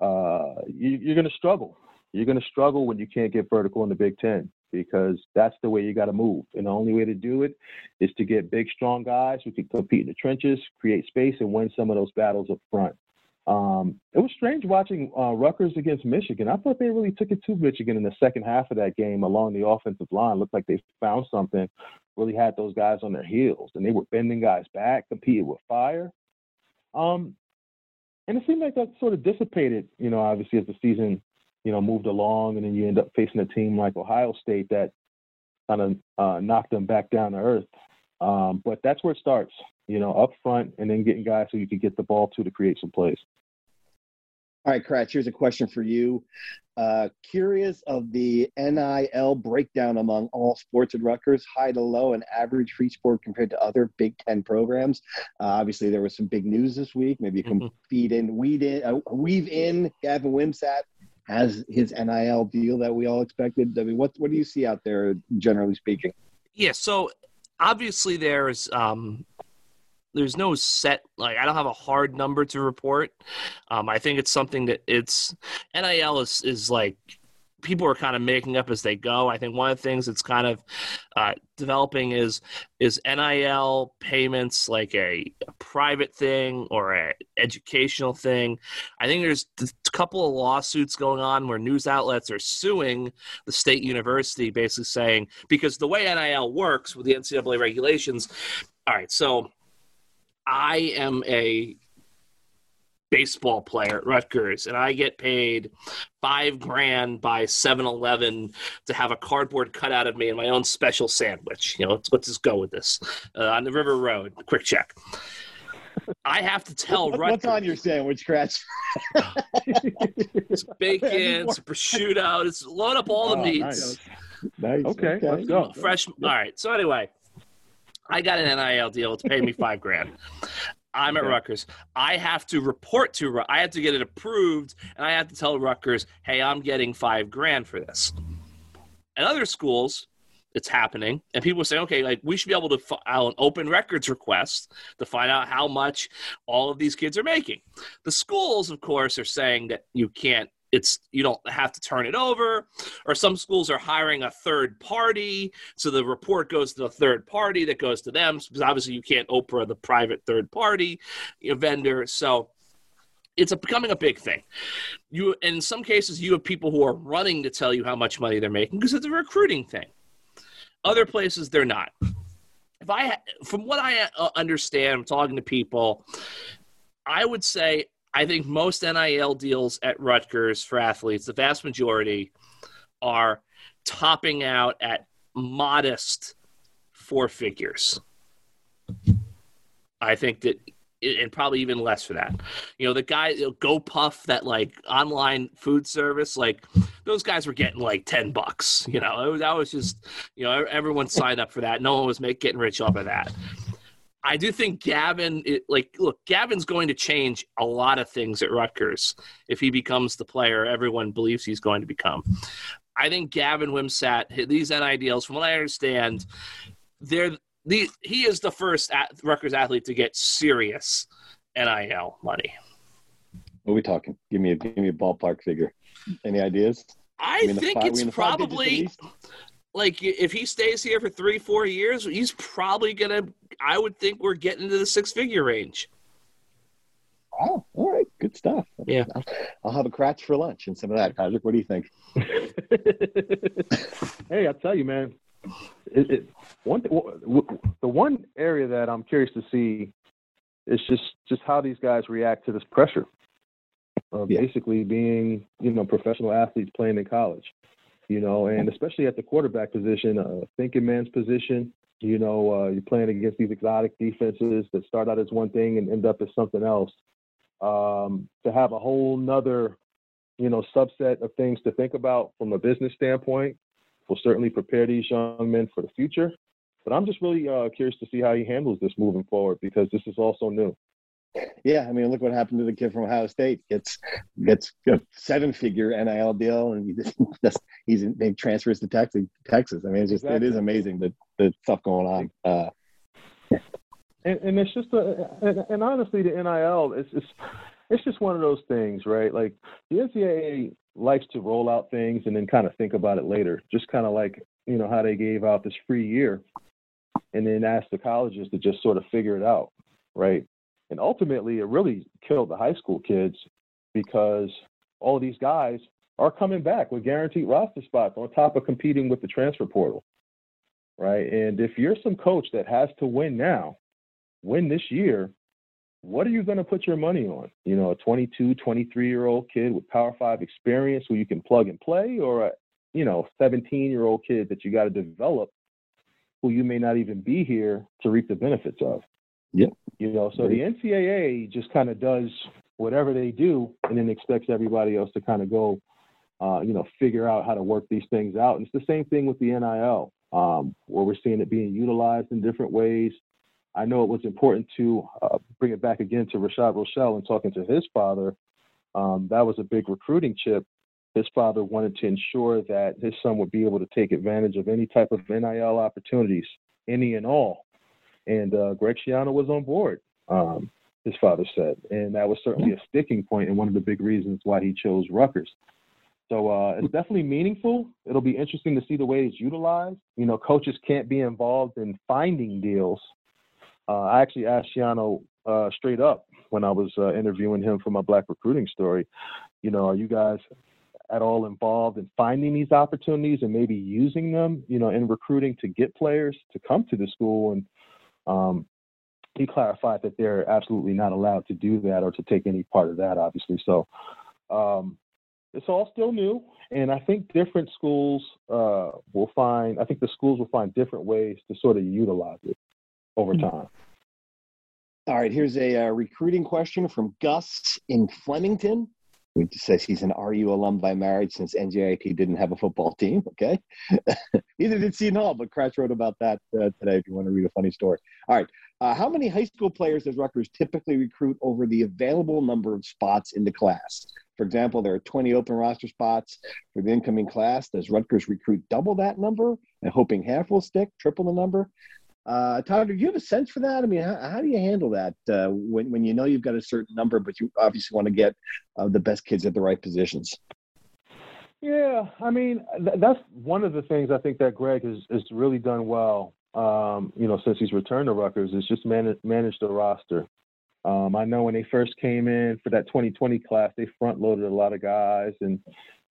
Uh, you, you're going to struggle. You're going to struggle when you can't get vertical in the Big Ten because that's the way you got to move. And the only way to do it is to get big, strong guys who can compete in the trenches, create space, and win some of those battles up front. Um, it was strange watching uh, Rutgers against Michigan. I thought they really took it to Michigan in the second half of that game along the offensive line. Looked like they found something, really had those guys on their heels, and they were bending guys back, competed with fire. Um, and it seemed like that sort of dissipated, you know, obviously as the season, you know, moved along, and then you end up facing a team like Ohio State that kind of uh, knocked them back down to earth. Um, but that's where it starts, you know, up front, and then getting guys who you can get the ball to to create some plays. All right, Kratch, here's a question for you. Uh, curious of the NIL breakdown among all sports at Rutgers, high to low and average free sport compared to other Big Ten programs. Uh, obviously, there was some big news this week. Maybe you can mm-hmm. feed in, weed in, uh, weave in. Gavin Wimsatt has his NIL deal that we all expected. I mean, what what do you see out there, generally speaking? Yeah, so obviously there's um, there's no set like I don't have a hard number to report. Um, I think it's something that it's NIL is is like people are kind of making up as they go. I think one of the things that's kind of uh, developing is is NIL payments like a, a private thing or a educational thing. I think there's a couple of lawsuits going on where news outlets are suing the state university, basically saying because the way NIL works with the NCAA regulations. All right, so I am a baseball player at Rutgers and I get paid five grand by 7 Eleven to have a cardboard cutout of me and my own special sandwich. You know, let's, let's just go with this uh, on the River Road. Quick check. I have to tell what, Rutgers. What's on your sandwich, Kratch? it's bacon, it's prosciutto, it's load up all the oh, meats. Nice. nice. Okay, okay, let's go. Fresh. All right. So anyway, I got an NIL deal. It's paying me five grand. I'm at Rutgers. I have to report to. I have to get it approved, and I have to tell Rutgers, "Hey, I'm getting five grand for this." At other schools, it's happening, and people say, "Okay, like we should be able to file an open records request to find out how much all of these kids are making." The schools, of course, are saying that you can't it's you don't have to turn it over or some schools are hiring a third party so the report goes to the third party that goes to them because obviously you can't OPRA the private third party vendor so it's a, becoming a big thing. You in some cases you have people who are running to tell you how much money they're making because it's a recruiting thing. Other places they're not. If i from what i uh, understand i'm talking to people i would say I think most NIL deals at Rutgers for athletes, the vast majority, are topping out at modest four figures. I think that, and probably even less for that. You know, the guy, you know, GoPuff, that like online food service, like those guys were getting like 10 bucks. You know, that was just, you know, everyone signed up for that. No one was make, getting rich off of that. I do think Gavin, it, like, look, Gavin's going to change a lot of things at Rutgers if he becomes the player everyone believes he's going to become. I think Gavin Wimsatt, these NIDLs, from what I understand, they're the he is the first at, Rutgers athlete to get serious NIL money. What are we talking? Give me a give me a ballpark figure. Any ideas? I think five, it's probably like if he stays here for three, four years, he's probably gonna. I would think we're getting into the six figure range. Oh, all right, good stuff. Yeah, I'll, I'll have a Kratch for lunch and some of that. Patrick, what do you think? hey, I'll tell you, man. It, it, one the one area that I'm curious to see is just just how these guys react to this pressure of yeah. basically being you know professional athletes playing in college you know, and especially at the quarterback position, uh, thinking man's position, you know, uh, you're playing against these exotic defenses that start out as one thing and end up as something else. um, to have a whole nother, you know, subset of things to think about from a business standpoint will certainly prepare these young men for the future. But I'm just really uh, curious to see how he handles this moving forward because this is also new. Yeah, I mean, look what happened to the kid from Ohio State. Gets gets a seven figure NIL deal, and he just, he's they transfers to Texas. Texas. I mean, it's just exactly. it is amazing the the stuff going on. Uh, and, and it's just a and, and honestly, the NIL it's it's it's just one of those things, right? Like the NCAA likes to roll out things and then kind of think about it later. Just kind of like you know how they gave out this free year, and then asked the colleges to just sort of figure it out, right? And ultimately, it really killed the high school kids because all these guys are coming back with guaranteed roster spots on top of competing with the transfer portal, right? And if you're some coach that has to win now, win this year, what are you going to put your money on? You know, a 22, 23 year old kid with Power Five experience who you can plug and play, or a, you know, 17 year old kid that you got to develop who you may not even be here to reap the benefits of. Yep. You know, so the NCAA just kind of does whatever they do and then expects everybody else to kind of go, uh, you know, figure out how to work these things out. And it's the same thing with the NIL, um, where we're seeing it being utilized in different ways. I know it was important to uh, bring it back again to Rashad Rochelle and talking to his father. Um, that was a big recruiting chip. His father wanted to ensure that his son would be able to take advantage of any type of NIL opportunities, any and all. And uh, Greg Schiano was on board, um, his father said. And that was certainly a sticking point and one of the big reasons why he chose Rutgers. So uh, it's definitely meaningful. It'll be interesting to see the way it's utilized. You know, coaches can't be involved in finding deals uh, I actually asked Schiano uh, straight up when I was uh, interviewing him for my Black recruiting story. You know, are you guys at all involved in finding these opportunities and maybe using them, you know, in recruiting to get players to come to the school? And um, he clarified that they're absolutely not allowed to do that or to take any part of that, obviously. So um, it's all still new, and I think different schools uh, will find. I think the schools will find different ways to sort of utilize it over hmm. time. All right, here's a uh, recruiting question from Gus in Flemington. He says he's an RU alum by marriage since NJIT didn't have a football team. Okay. Neither did Seton Hall, but Kratch wrote about that uh, today if you want to read a funny story. All right. Uh, how many high school players does Rutgers typically recruit over the available number of spots in the class? For example, there are 20 open roster spots for the incoming class. Does Rutgers recruit double that number and hoping half will stick, triple the number? Uh, Tyler, do you have a sense for that? I mean, how, how do you handle that uh, when, when you know you've got a certain number, but you obviously want to get uh, the best kids at the right positions? Yeah, I mean, th- that's one of the things I think that Greg has, has really done well, um, you know, since he's returned to Rutgers, is just manage, manage the roster. Um, I know when they first came in for that 2020 class, they front loaded a lot of guys, and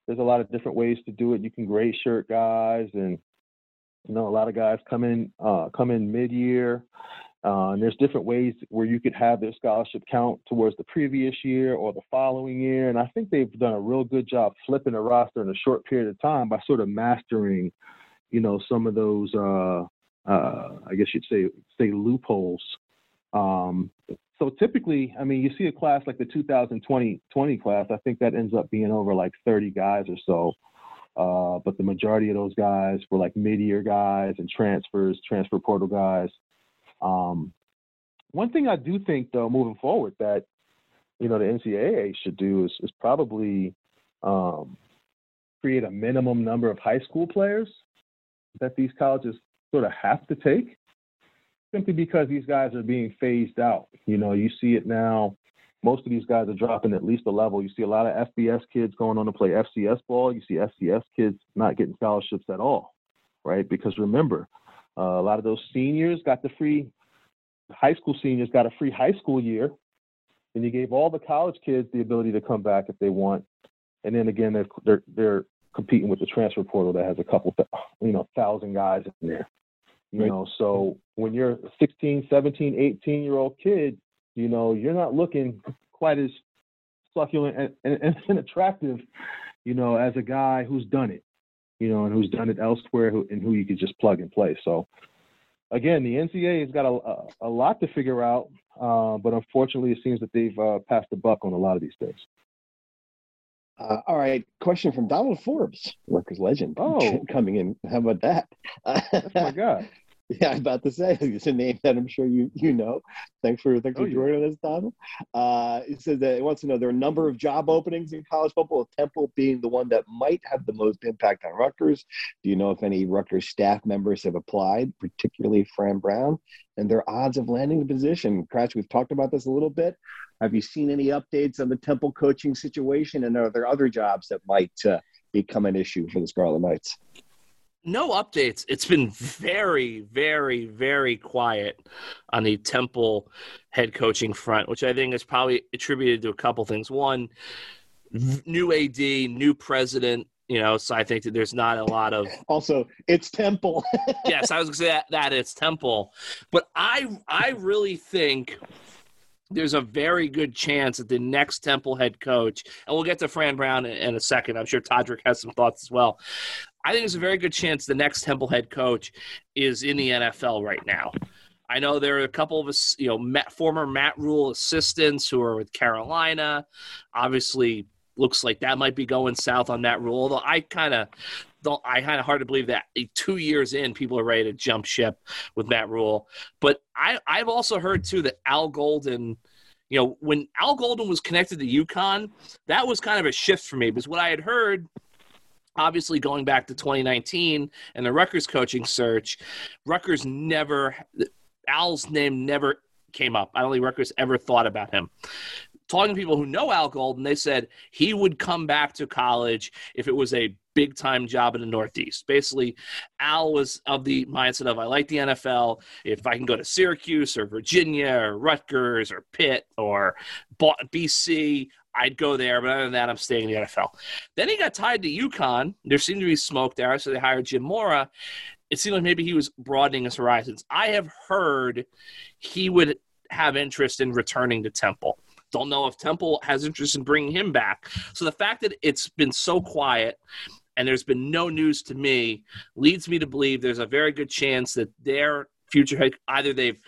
there's a lot of different ways to do it. You can gray shirt guys and you know, a lot of guys come in uh, come in mid year. Uh, and there's different ways where you could have their scholarship count towards the previous year or the following year. And I think they've done a real good job flipping the roster in a short period of time by sort of mastering, you know, some of those, uh, uh, I guess you'd say, say loopholes. Um, so typically, I mean, you see a class like the 2020 20 class, I think that ends up being over like 30 guys or so. Uh, but the majority of those guys were like mid-year guys and transfers, transfer portal guys. Um, one thing I do think, though, moving forward, that you know the NCAA should do is, is probably um, create a minimum number of high school players that these colleges sort of have to take, simply because these guys are being phased out. You know, you see it now most of these guys are dropping at least a level. You see a lot of FBS kids going on to play FCS ball. You see FCS kids not getting scholarships at all, right? Because remember, uh, a lot of those seniors got the free, high school seniors got a free high school year. And you gave all the college kids the ability to come back if they want. And then again, they're, they're, they're competing with the transfer portal that has a couple, you know, thousand guys in there. You right. know, so when you're a 16, 17, 18 year old kid, you know, you're not looking quite as succulent and, and, and attractive, you know, as a guy who's done it, you know, and who's done it elsewhere who, and who you could just plug and play. So again, the NCAA has got a, a, a lot to figure out, uh, but unfortunately, it seems that they've uh, passed the buck on a lot of these things. Uh, all right, question from Donald Forbes, Rutgers legend, Oh. coming in. How about that? That's my guy. Yeah, I'm about to say it's a name that I'm sure you you know. Thanks for thanks Oh, for yeah. joining us, Donald. Uh, it says that it wants to know there are a number of job openings in college football. with Temple being the one that might have the most impact on Rutgers. Do you know if any Rutgers staff members have applied, particularly Fran Brown, and their odds of landing the position? Kratch, we've talked about this a little bit. Have you seen any updates on the Temple coaching situation, and are there other jobs that might uh, become an issue for the Scarlet Knights? No updates. It's been very, very, very quiet on the Temple head coaching front, which I think is probably attributed to a couple things. One, new AD, new president. You know, so I think that there's not a lot of Also, it's Temple. yes, I was gonna say that, that it's Temple, but I I really think there's a very good chance that the next Temple head coach, and we'll get to Fran Brown in, in a second. I'm sure Todderick has some thoughts as well. I think there's a very good chance the next Temple head coach is in the NFL right now. I know there are a couple of you know, former Matt Rhule assistants who are with Carolina. Obviously, looks like that might be going south on that Rhule. Although I kind of don't, I kind of hard to believe that two years in, people are ready to jump ship with Matt Rhule. But I, I've also heard too that Al Golden, you know, when Al Golden was connected to UConn, that was kind of a shift for me because what I had heard obviously going back to 2019 and the Rutgers coaching search, Rutgers never, Al's name never came up. I don't think Rutgers ever thought about him. Talking to people who know Al Golden, they said he would come back to college if it was a big time job in the Northeast. Basically, Al was of the mindset of I like the NFL. If I can go to Syracuse or Virginia or Rutgers or Pitt or BC, I'd go there. But other than that, I'm staying in the NFL. Then he got tied to UConn. There seemed to be smoke there, so they hired Jim Mora. It seemed like maybe he was broadening his horizons. I have heard he would have interest in returning to Temple. Don't know if Temple has interest in bringing him back. So the fact that it's been so quiet and there's been no news to me leads me to believe there's a very good chance that their future head either they've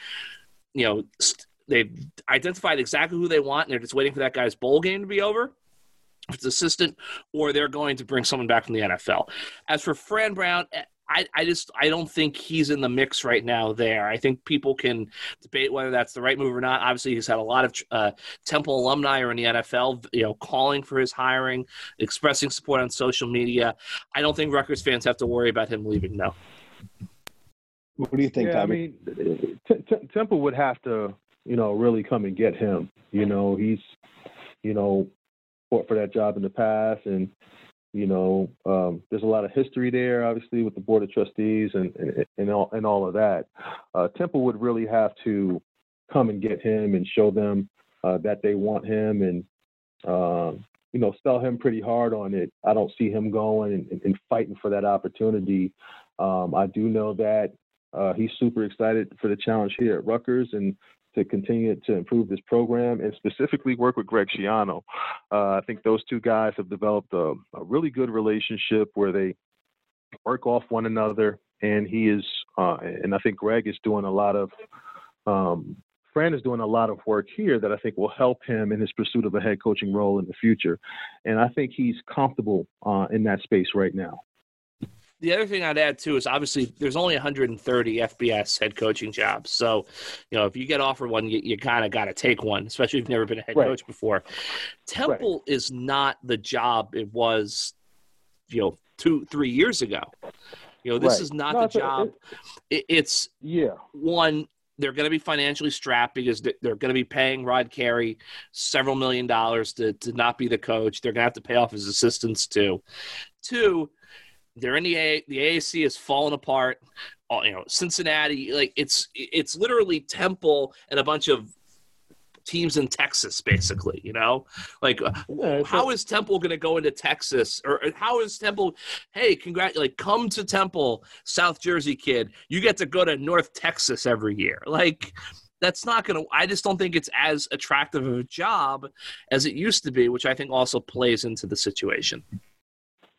you know st- they've identified exactly who they want and they're just waiting for that guy's bowl game to be over if it's assistant or they're going to bring someone back from the NFL. As for Fran Brown, I, I just I don't think he's in the mix right now. There, I think people can debate whether that's the right move or not. Obviously, he's had a lot of uh, Temple alumni are in the NFL, you know, calling for his hiring, expressing support on social media. I don't think Rutgers fans have to worry about him leaving. No. What do you think, yeah, I Tommy? mean, T- T- Temple would have to, you know, really come and get him. You know, he's, you know, fought for that job in the past, and you know, um, there's a lot of history there, obviously, with the board of trustees and and, and all and all of that. Uh, Temple would really have to come and get him and show them uh, that they want him, and um, you know, sell him pretty hard on it. I don't see him going and, and fighting for that opportunity. Um, I do know that uh, he's super excited for the challenge here at Rutgers and to continue to improve this program and specifically work with Greg Schiano. Uh, I think those two guys have developed a, a, really good relationship where they work off one another. And he is, uh, and I think Greg is doing a lot of, um, Fran is doing a lot of work here that I think will help him in his pursuit of a head coaching role in the future. And I think he's comfortable uh, in that space right now the other thing I'd add too is obviously there's only 130 FBS head coaching jobs. So, you know, if you get offered one, you, you kind of got to take one, especially if you've never been a head right. coach before. Temple right. is not the job it was, you know, two, three years ago. You know, this right. is not no, the job. It, it's yeah. One, they're going to be financially strapped because they're going to be paying Rod Carey several million dollars to, to not be the coach. They're going to have to pay off his assistants too. Two, they're in the A. The AAC is falling apart. Uh, you know, Cincinnati, like it's it's literally Temple and a bunch of teams in Texas, basically. You know, like yeah, how is Temple going to go into Texas, or how is Temple? Hey, congrat! Like, come to Temple, South Jersey kid. You get to go to North Texas every year. Like, that's not going to. I just don't think it's as attractive of a job as it used to be, which I think also plays into the situation.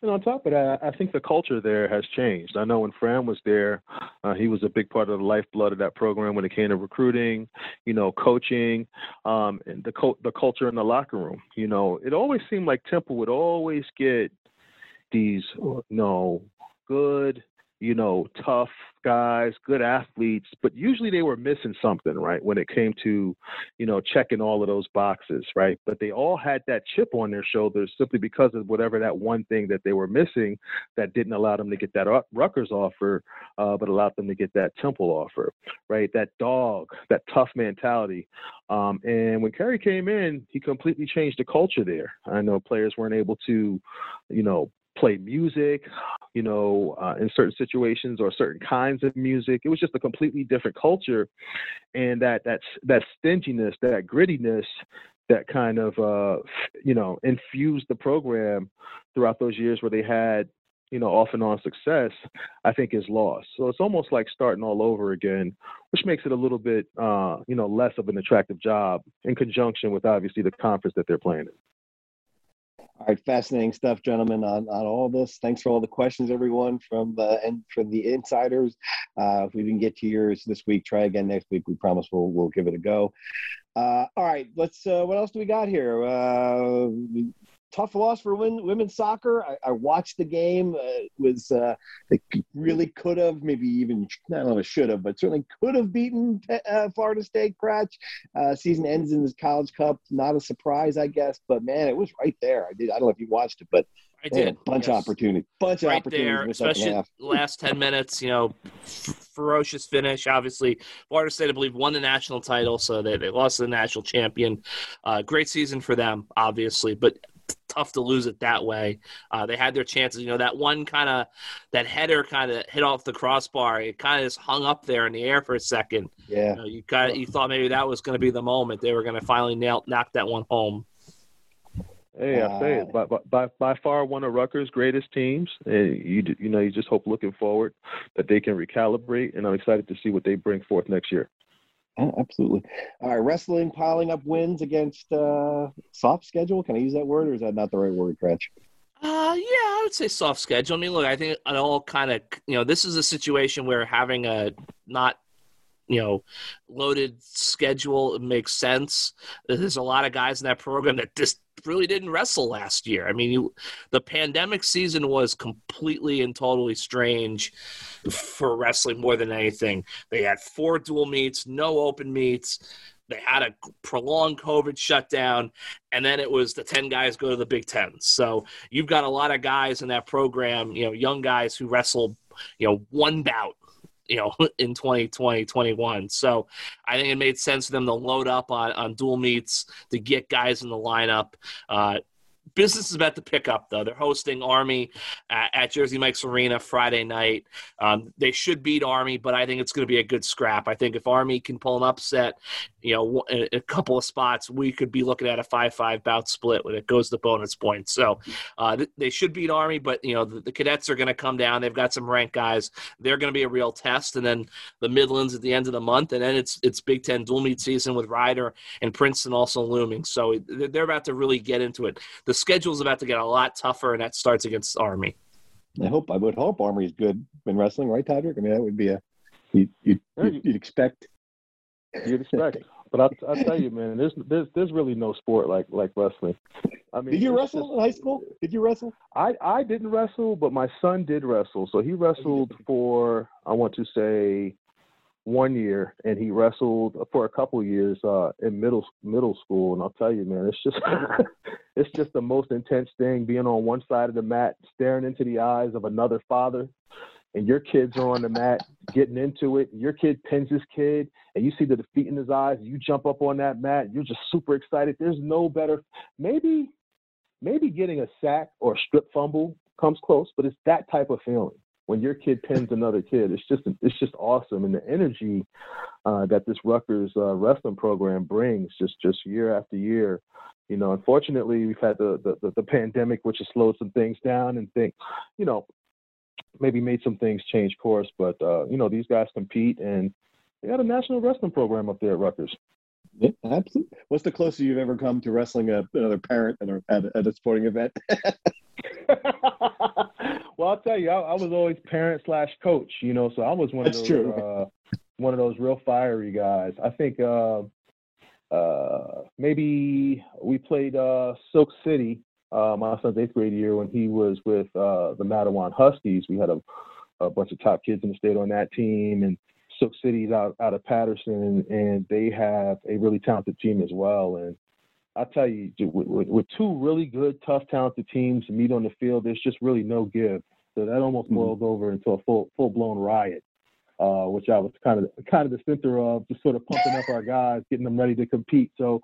And on top of that, I think the culture there has changed. I know when Fran was there, uh, he was a big part of the lifeblood of that program when it came to recruiting, you know, coaching, um, and the co- the culture in the locker room. You know, it always seemed like Temple would always get these, you know, good, you know, tough guys, good athletes, but usually they were missing something, right? When it came to, you know, checking all of those boxes, right? But they all had that chip on their shoulders simply because of whatever that one thing that they were missing that didn't allow them to get that Rutgers offer, uh, but allowed them to get that Temple offer, right? That dog, that tough mentality. Um, and when Carey came in, he completely changed the culture there. I know players weren't able to, you know, play music, you know, uh, in certain situations or certain kinds of music. It was just a completely different culture, and that that that stinginess, that grittiness, that kind of uh, you know infused the program throughout those years where they had you know off and on success. I think is lost. So it's almost like starting all over again, which makes it a little bit uh, you know less of an attractive job in conjunction with obviously the conference that they're playing in. All right, fascinating stuff, gentlemen, on, on all this. Thanks for all the questions, everyone, from the and from the insiders. Uh, if we didn't get to yours this week, try again next week. We promise we'll we'll give it a go. Uh, all right, let's. Uh, what else do we got here? Uh, tough loss for women, women's soccer. I, I watched the game. Uh, it was uh, they really could have, maybe even I don't know if should have, but certainly could have beaten uh, Florida State. Kratch uh, season ends in the College Cup. Not a surprise, I guess, but man, it was right there. I did. I don't know if you watched it, but I did. bunch yes. of opportunity. Bunch right of opportunities. There, especially last 10 minutes, you know, ferocious finish. Obviously, Florida State, I believe, won the national title, so they, they lost to the national champion. Uh, great season for them, obviously. But tough to lose it that way. Uh, they had their chances. You know, that one kind of that header kind of hit off the crossbar. It kind of just hung up there in the air for a second. Yeah, you, know, you kind you thought maybe that was going to be the moment they were going to finally nail knock that one home. Hey, I say it. By, by by far one of Rutgers' greatest teams, and you you know you just hope looking forward that they can recalibrate, and I'm excited to see what they bring forth next year. Oh, absolutely. All right, wrestling piling up wins against uh, soft schedule. Can I use that word, or is that not the right word, Kratch? Uh, yeah, I would say soft schedule. I mean, look, I think it all kind of, you know, this is a situation where having a not you know loaded schedule makes sense. There's a lot of guys in that program that just really didn't wrestle last year. I mean, you, the pandemic season was completely and totally strange for wrestling more than anything. They had four dual meets, no open meets. They had a prolonged COVID shutdown, and then it was the 10 guys go to the Big Ten. So you've got a lot of guys in that program, you know, young guys who wrestled, you know, one bout you know in 2020 21 so i think it made sense for them to load up on, on dual meets to get guys in the lineup uh, business is about to pick up though. They're hosting Army at, at Jersey Mike's Arena Friday night. Um, they should beat Army, but I think it's going to be a good scrap. I think if Army can pull an upset, you know, a, a couple of spots, we could be looking at a five-five bout split when it goes to bonus points. So uh, th- they should beat Army, but you know the, the cadets are going to come down. They've got some ranked guys. They're going to be a real test, and then the Midlands at the end of the month, and then it's it's Big Ten dual meet season with Rider and Princeton also looming. So they're about to really get into it. The schedule's about to get a lot tougher, and that starts against Army. I hope I would hope Army's good in wrestling, right, Todderick? I mean, that would be a you you you'd, you'd expect. You'd expect, but I'll, I'll tell you, man, there's there's there's really no sport like like wrestling. I mean, did you wrestle just, in high school? Did you wrestle? I I didn't wrestle, but my son did wrestle. So he wrestled for I want to say one year, and he wrestled for a couple years uh, in middle middle school. And I'll tell you, man, it's just it's just the most intense thing being on one side of the mat, staring into the eyes of another father, and your kids are on the mat getting into it. Your kid pins his kid, and you see the defeat in his eyes. You jump up on that mat. You're just super excited. There's no better. Maybe maybe getting a sack or a strip fumble comes close, but it's that type of feeling when your kid pins another kid, it's just it's just awesome, and the energy uh, that this Rutgers uh, wrestling program brings, just just year after year. You know, unfortunately, we've had the, the the pandemic, which has slowed some things down, and think, you know, maybe made some things change course. But uh, you know, these guys compete, and they got a national wrestling program up there at Rutgers. Yeah, absolutely. What's the closest you've ever come to wrestling a, another parent at a, at a, sporting event? well, I'll tell you, I, I, was always parent slash coach, you know, so I was one That's of those true. Uh, one of those real fiery guys. I think uh, uh, maybe we played uh, Silk City uh, my son's eighth grade year when he was with uh, the Matawan Huskies. We had a, a bunch of top kids in the state on that team, and Silk City's out out of Paterson, and they have a really talented team as well. And I tell you, with, with, with, two really good, tough, talented teams to meet on the field, there's just really no give. So that almost mm-hmm. boils over into a full full blown riot, uh, which I was kind of kind of the center of, just sort of pumping up our guys, getting them ready to compete. So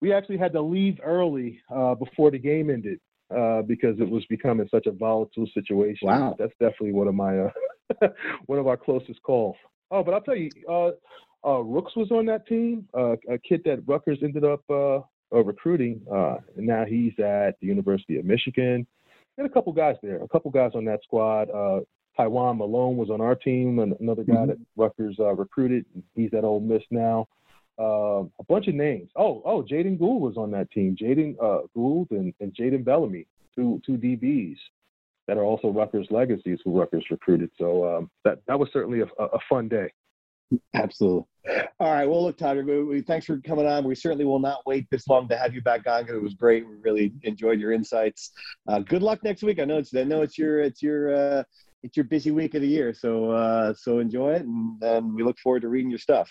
we actually had to leave early uh, before the game ended uh, because it was becoming such a volatile situation. Wow, that's definitely one of my uh, one of our closest calls. Oh, but I'll tell you, uh, uh, Rooks was on that team, uh, a kid that Rutgers ended up recruiting, and now he's at the University of Michigan. And a couple guys there, a couple guys on that squad. Taiwan Malone was on our team, and another guy mm-hmm. that Rutgers recruited. He's at Ole Miss now uh, a bunch of names. Oh, oh, Jaden Gould was on that team. Jaden uh, Gould and, and Jaden Bellamy, two two DBs that are also Rutgers legacies who Rutgers recruited. So um, that that was certainly a, a, fun day. Absolutely. All right. Well, look, we, thanks for coming on. We certainly will not wait this long to have you back on because it was great. We really enjoyed your insights. Uh, good luck next week. I know it's I know it's your it's your uh, it's your busy week of the year. So uh, so enjoy it, and, and we look forward to reading your stuff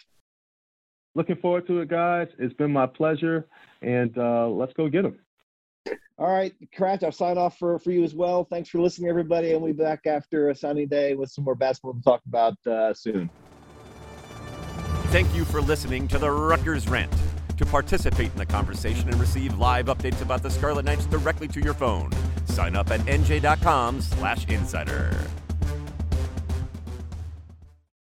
looking forward to it, guys. It's been my pleasure, and uh, let's go get them. All right, Kratch, I'll sign off for, for you as well. Thanks for listening, everybody, and we'll be back after a sunny day with some more basketball to talk about uh, soon. Thank you for listening to the Rutgers Rant. To participate in the conversation and receive live updates about the Scarlet Knights directly to your phone, sign up at nj.com/insider.